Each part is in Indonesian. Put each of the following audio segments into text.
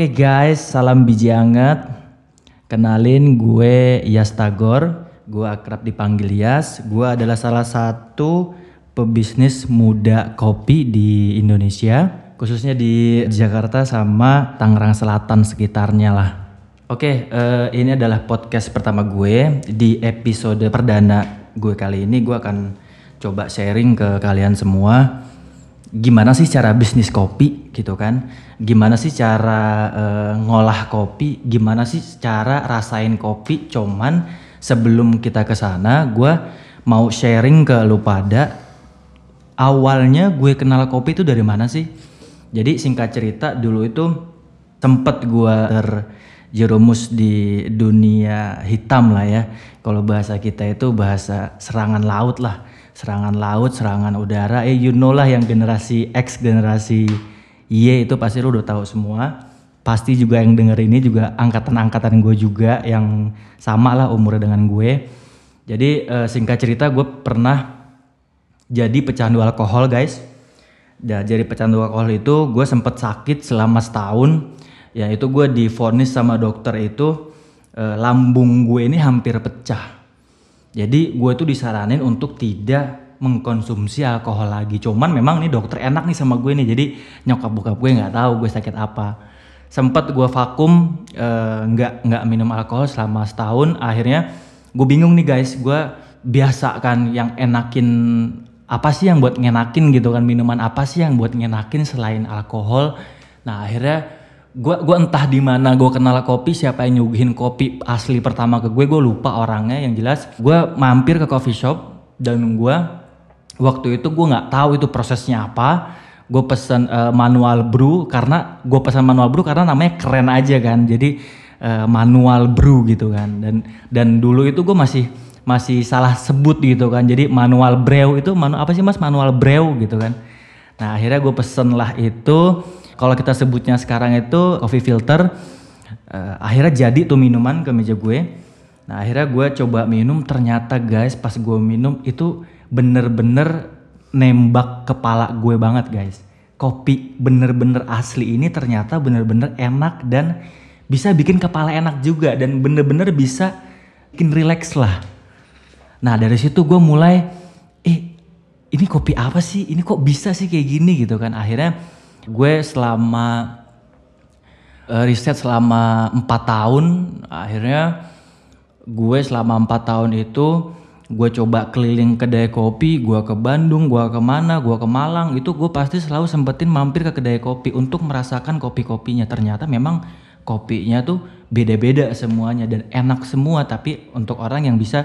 Oke guys, salam biji anget. Kenalin gue Yas Tagor, gue akrab dipanggil Yas. Gue adalah salah satu pebisnis muda kopi di Indonesia, khususnya di Jakarta sama Tangerang Selatan sekitarnya lah. Oke, eh, ini adalah podcast pertama gue. Di episode perdana gue kali ini gue akan coba sharing ke kalian semua gimana sih cara bisnis kopi gitu kan gimana sih cara uh, ngolah kopi? Gimana sih cara rasain kopi? Cuman sebelum kita ke sana gue mau sharing ke lu pada awalnya gue kenal kopi itu dari mana sih? Jadi singkat cerita dulu itu sempet gue terjerumus di dunia hitam lah ya. Kalau bahasa kita itu bahasa serangan laut lah. Serangan laut, serangan udara, eh you know lah yang generasi X, generasi Y itu pasti lu udah tahu semua. Pasti juga yang denger ini juga angkatan-angkatan gue juga yang sama lah umurnya dengan gue. Jadi uh, singkat cerita gue pernah jadi pecandu alkohol guys. Dan jadi pecandu alkohol itu gue sempet sakit selama setahun. Ya itu gue difonis sama dokter itu uh, lambung gue ini hampir pecah jadi gue tuh disaranin untuk tidak mengkonsumsi alkohol lagi. Cuman memang nih dokter enak nih sama gue nih. Jadi nyokap bokap gue nggak tahu gue sakit apa. Sempet gue vakum eh, nggak uh, nggak minum alkohol selama setahun. Akhirnya gue bingung nih guys. Gue biasa kan yang enakin apa sih yang buat ngenakin gitu kan minuman apa sih yang buat ngenakin selain alkohol. Nah akhirnya gua gua entah di mana gua kenal kopi siapa yang nyuguhin kopi asli pertama ke gue gue lupa orangnya yang jelas gua mampir ke coffee shop dan gua waktu itu gua nggak tahu itu prosesnya apa. Gue pesen uh, manual brew karena gue pesan manual brew karena namanya keren aja kan. Jadi uh, manual brew gitu kan. Dan dan dulu itu gue masih masih salah sebut gitu kan. Jadi manual brew itu manu apa sih mas? Manual brew gitu kan. Nah akhirnya gue pesen lah itu. Kalau kita sebutnya sekarang itu coffee filter uh, akhirnya jadi tuh minuman ke meja gue. Nah akhirnya gue coba minum. Ternyata guys pas gue minum itu bener-bener nembak kepala gue banget guys. Kopi bener-bener asli ini ternyata bener-bener enak dan bisa bikin kepala enak juga dan bener-bener bisa bikin relax lah. Nah dari situ gue mulai eh ini kopi apa sih? Ini kok bisa sih kayak gini? Gitu kan. Akhirnya gue selama uh, riset selama empat tahun akhirnya gue selama empat tahun itu gue coba keliling kedai kopi gue ke Bandung gue ke mana gue ke Malang itu gue pasti selalu sempetin mampir ke kedai kopi untuk merasakan kopi-kopinya ternyata memang kopinya tuh beda-beda semuanya dan enak semua tapi untuk orang yang bisa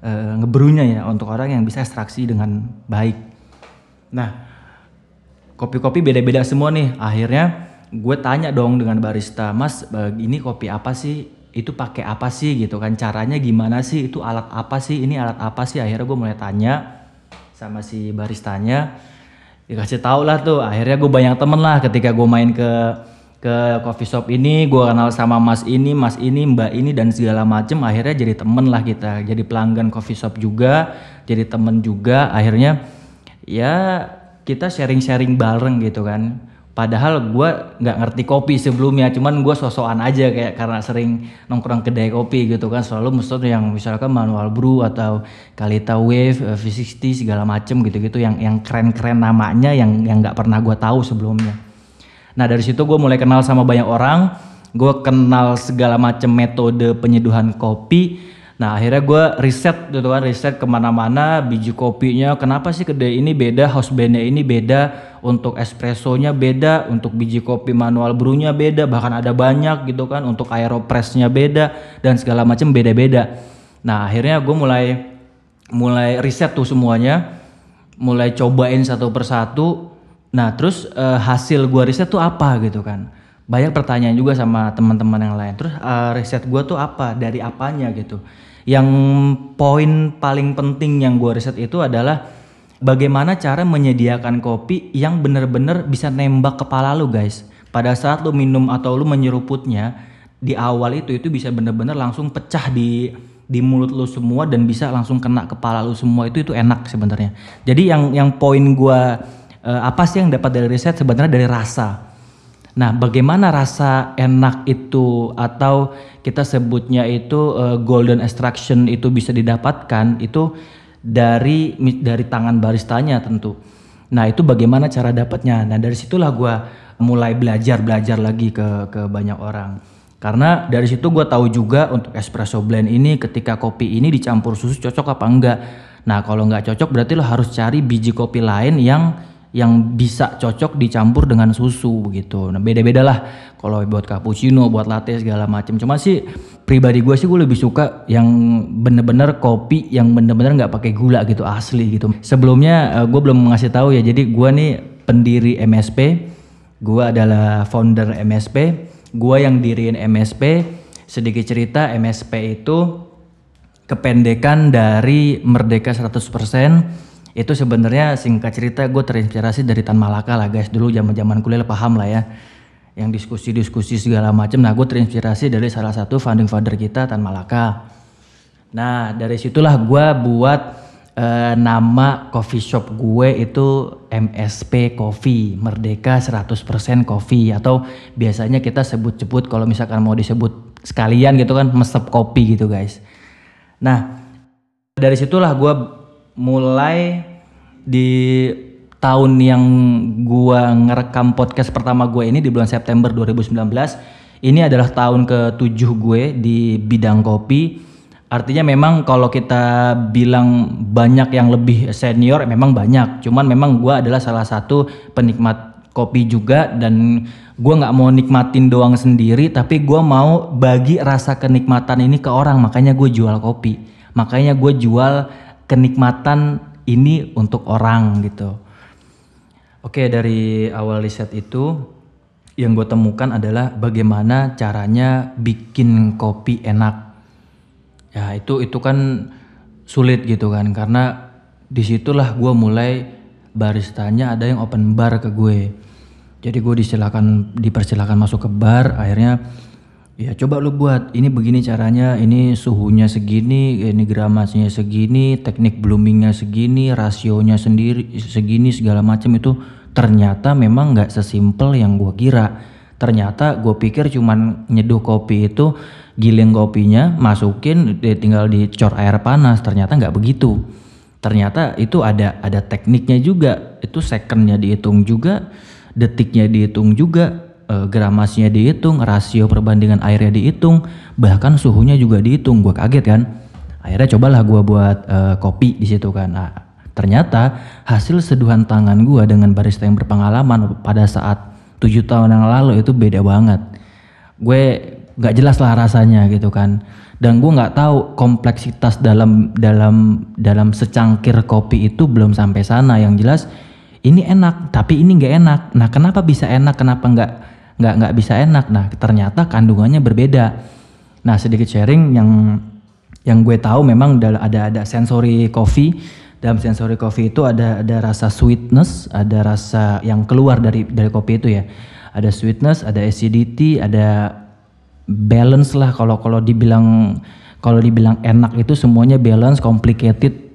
uh, ngebrunya ya untuk orang yang bisa ekstraksi dengan baik nah kopi-kopi beda-beda semua nih. Akhirnya gue tanya dong dengan barista, Mas, ini kopi apa sih? Itu pakai apa sih gitu kan? Caranya gimana sih? Itu alat apa sih? Ini alat apa sih? Akhirnya gue mulai tanya sama si baristanya. Dikasih tau lah tuh. Akhirnya gue banyak temen lah ketika gue main ke ke coffee shop ini gue kenal sama mas ini mas ini mbak ini dan segala macem akhirnya jadi temen lah kita jadi pelanggan coffee shop juga jadi temen juga akhirnya ya kita sharing-sharing bareng gitu kan. Padahal gue nggak ngerti kopi sebelumnya, cuman gue sosokan aja kayak karena sering nongkrong kedai kopi gitu kan. Selalu mesti yang misalkan manual brew atau Kalita Wave, eh, V60 segala macem gitu-gitu yang yang keren-keren namanya yang yang nggak pernah gue tahu sebelumnya. Nah dari situ gue mulai kenal sama banyak orang, gue kenal segala macam metode penyeduhan kopi Nah akhirnya gue riset gitu kan, riset ke mana-mana biji kopinya, kenapa sih kedai ini beda, house bandnya ini beda, untuk espressonya beda, untuk biji kopi manual brewnya beda, bahkan ada banyak gitu kan, untuk aeropressnya beda dan segala macam beda-beda. Nah akhirnya gue mulai mulai riset tuh semuanya, mulai cobain satu persatu. Nah terus uh, hasil gue riset tuh apa gitu kan? Banyak pertanyaan juga sama teman-teman yang lain. Terus uh, riset gue tuh apa? Dari apanya gitu? Yang poin paling penting yang gue riset itu adalah bagaimana cara menyediakan kopi yang benar-benar bisa nembak kepala lu guys. Pada saat lu minum atau lu menyeruputnya di awal itu itu bisa benar-benar langsung pecah di di mulut lu semua dan bisa langsung kena kepala lu semua itu itu enak sebenarnya. Jadi yang yang poin gue uh, apa sih yang dapat dari riset sebenarnya dari rasa. Nah, bagaimana rasa enak itu atau kita sebutnya itu uh, golden extraction itu bisa didapatkan itu dari dari tangan baristanya tentu. Nah, itu bagaimana cara dapatnya? Nah, dari situlah gue mulai belajar belajar lagi ke ke banyak orang. Karena dari situ gue tahu juga untuk espresso blend ini ketika kopi ini dicampur susu cocok apa enggak. Nah, kalau nggak cocok berarti lo harus cari biji kopi lain yang yang bisa cocok dicampur dengan susu begitu. Nah beda-beda lah kalau buat cappuccino, buat latte segala macam. Cuma sih pribadi gue sih gue lebih suka yang bener-bener kopi yang bener-bener nggak pakai gula gitu asli gitu. Sebelumnya eh, gue belum ngasih tahu ya. Jadi gue nih pendiri MSP, gue adalah founder MSP, gue yang diriin MSP. Sedikit cerita MSP itu kependekan dari Merdeka 100% itu sebenarnya singkat cerita gue terinspirasi dari Tan Malaka lah guys. Dulu zaman zaman kuliah paham lah ya. Yang diskusi-diskusi segala macam. Nah gue terinspirasi dari salah satu founding father kita Tan Malaka. Nah dari situlah gue buat uh, nama coffee shop gue itu MSP Coffee Merdeka 100% Coffee. Atau biasanya kita sebut-sebut kalau misalkan mau disebut sekalian gitu kan mesep kopi gitu guys. Nah dari situlah gue mulai di tahun yang gua ngerekam podcast pertama gue ini di bulan September 2019 ini adalah tahun ke-7 gue di bidang kopi. Artinya memang kalau kita bilang banyak yang lebih senior memang banyak. Cuman memang gue adalah salah satu penikmat kopi juga dan gue nggak mau nikmatin doang sendiri tapi gue mau bagi rasa kenikmatan ini ke orang. Makanya gue jual kopi. Makanya gue jual kenikmatan ini untuk orang gitu. Oke dari awal riset itu yang gue temukan adalah bagaimana caranya bikin kopi enak. Ya itu itu kan sulit gitu kan karena di situlah gue mulai baristanya ada yang open bar ke gue. Jadi gue disilakan dipersilakan masuk ke bar akhirnya Ya coba lu buat ini begini caranya, ini suhunya segini, ini gramasinya segini, teknik bloomingnya segini, rasionya sendiri segini segala macam itu ternyata memang nggak sesimpel yang gua kira. Ternyata gue pikir cuman nyeduh kopi itu giling kopinya, masukin, tinggal dicor air panas. Ternyata nggak begitu. Ternyata itu ada ada tekniknya juga. Itu secondnya dihitung juga, detiknya dihitung juga e, gramasinya dihitung, rasio perbandingan airnya dihitung, bahkan suhunya juga dihitung. Gue kaget kan. Akhirnya cobalah gue buat e, kopi di situ kan. Nah, ternyata hasil seduhan tangan gue dengan barista yang berpengalaman pada saat tujuh tahun yang lalu itu beda banget. Gue nggak jelas lah rasanya gitu kan. Dan gue nggak tahu kompleksitas dalam dalam dalam secangkir kopi itu belum sampai sana. Yang jelas ini enak, tapi ini nggak enak. Nah, kenapa bisa enak? Kenapa nggak nggak nggak bisa enak. Nah ternyata kandungannya berbeda. Nah sedikit sharing yang yang gue tahu memang ada ada sensory coffee. Dalam sensory coffee itu ada ada rasa sweetness, ada rasa yang keluar dari dari kopi itu ya. Ada sweetness, ada acidity, ada balance lah kalau kalau dibilang kalau dibilang enak itu semuanya balance, complicated.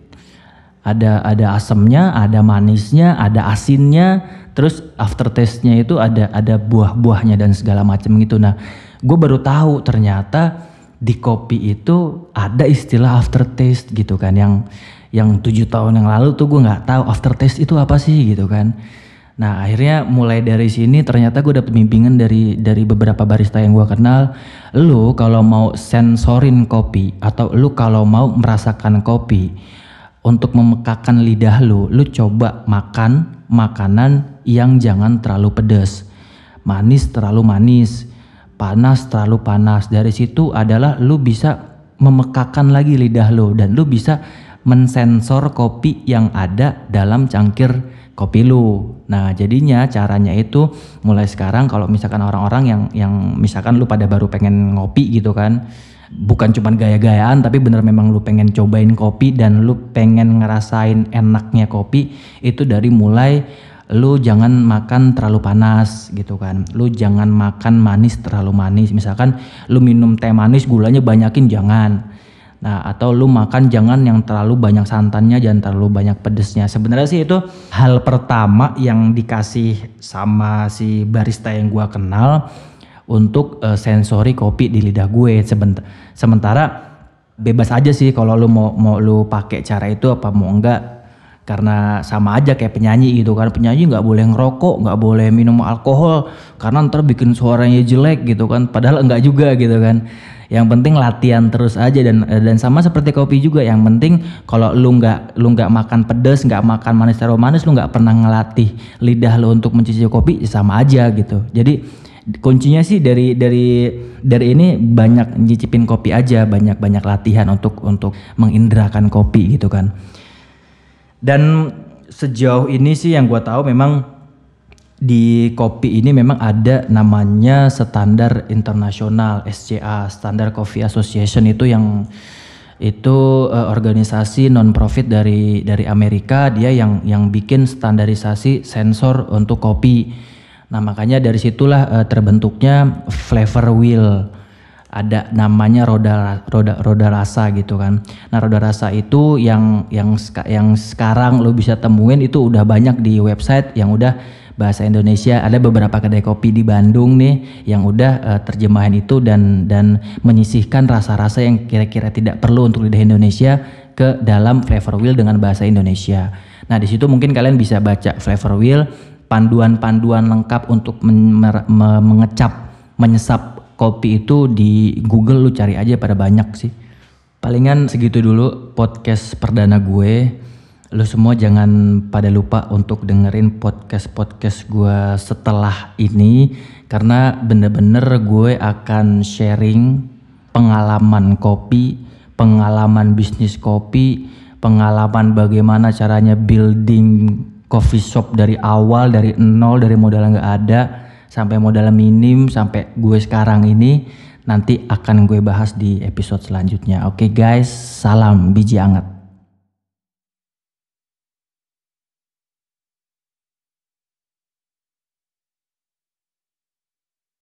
Ada ada asemnya, ada manisnya, ada asinnya, terus aftertaste-nya itu ada ada buah-buahnya dan segala macam gitu. Nah gue baru tahu ternyata di kopi itu ada istilah aftertaste gitu kan. Yang yang tujuh tahun yang lalu tuh gue nggak tahu aftertaste itu apa sih gitu kan. Nah akhirnya mulai dari sini ternyata gue dapet bimbingan dari dari beberapa barista yang gue kenal. Lu kalau mau sensorin kopi atau lu kalau mau merasakan kopi untuk memekakan lidah lu lu coba makan makanan yang jangan terlalu pedas. Manis terlalu manis, panas terlalu panas. Dari situ adalah lu bisa memekakan lagi lidah lo dan lu bisa mensensor kopi yang ada dalam cangkir kopi lu. Nah, jadinya caranya itu mulai sekarang kalau misalkan orang-orang yang yang misalkan lu pada baru pengen ngopi gitu kan, bukan cuman gaya-gayaan tapi bener memang lu pengen cobain kopi dan lu pengen ngerasain enaknya kopi itu dari mulai lu jangan makan terlalu panas gitu kan. Lu jangan makan manis terlalu manis. Misalkan lu minum teh manis gulanya banyakin jangan. Nah, atau lu makan jangan yang terlalu banyak santannya, jangan terlalu banyak pedesnya. Sebenarnya sih itu hal pertama yang dikasih sama si barista yang gua kenal untuk uh, sensori kopi di lidah gue. Sebentar, sementara bebas aja sih kalau lu mau mau lu pakai cara itu apa mau enggak. Karena sama aja kayak penyanyi gitu kan. Penyanyi nggak boleh ngerokok nggak boleh minum alkohol. Karena ntar bikin suaranya jelek gitu kan. Padahal enggak juga gitu kan. Yang penting latihan terus aja dan dan sama seperti kopi juga. Yang penting kalau lu nggak lu nggak makan pedas nggak makan manis terlalu manis lu nggak pernah ngelatih lidah lu untuk mencicipi kopi sama aja gitu. Jadi kuncinya sih dari dari dari ini banyak nyicipin kopi aja banyak banyak latihan untuk untuk mengindrakan kopi gitu kan dan sejauh ini sih yang gue tahu memang di kopi ini memang ada namanya standar internasional SCA Standard Coffee Association itu yang itu uh, organisasi non profit dari dari Amerika dia yang yang bikin standarisasi sensor untuk kopi. Nah makanya dari situlah uh, terbentuknya flavor wheel ada namanya roda roda roda rasa gitu kan. Nah, roda rasa itu yang yang yang sekarang lo bisa temuin itu udah banyak di website yang udah bahasa Indonesia. Ada beberapa kedai kopi di Bandung nih yang udah uh, terjemahan itu dan dan menyisihkan rasa-rasa yang kira-kira tidak perlu untuk lidah Indonesia ke dalam flavor wheel dengan bahasa Indonesia. Nah, di situ mungkin kalian bisa baca flavor wheel, panduan-panduan lengkap untuk men mengecap, menyesap kopi itu di Google lu cari aja pada banyak sih. Palingan segitu dulu podcast perdana gue. Lu semua jangan pada lupa untuk dengerin podcast-podcast gue setelah ini karena bener-bener gue akan sharing pengalaman kopi, pengalaman bisnis kopi, pengalaman bagaimana caranya building coffee shop dari awal dari nol dari modal nggak ada sampai modal minim sampai gue sekarang ini nanti akan gue bahas di episode selanjutnya. Oke okay guys, salam biji anget.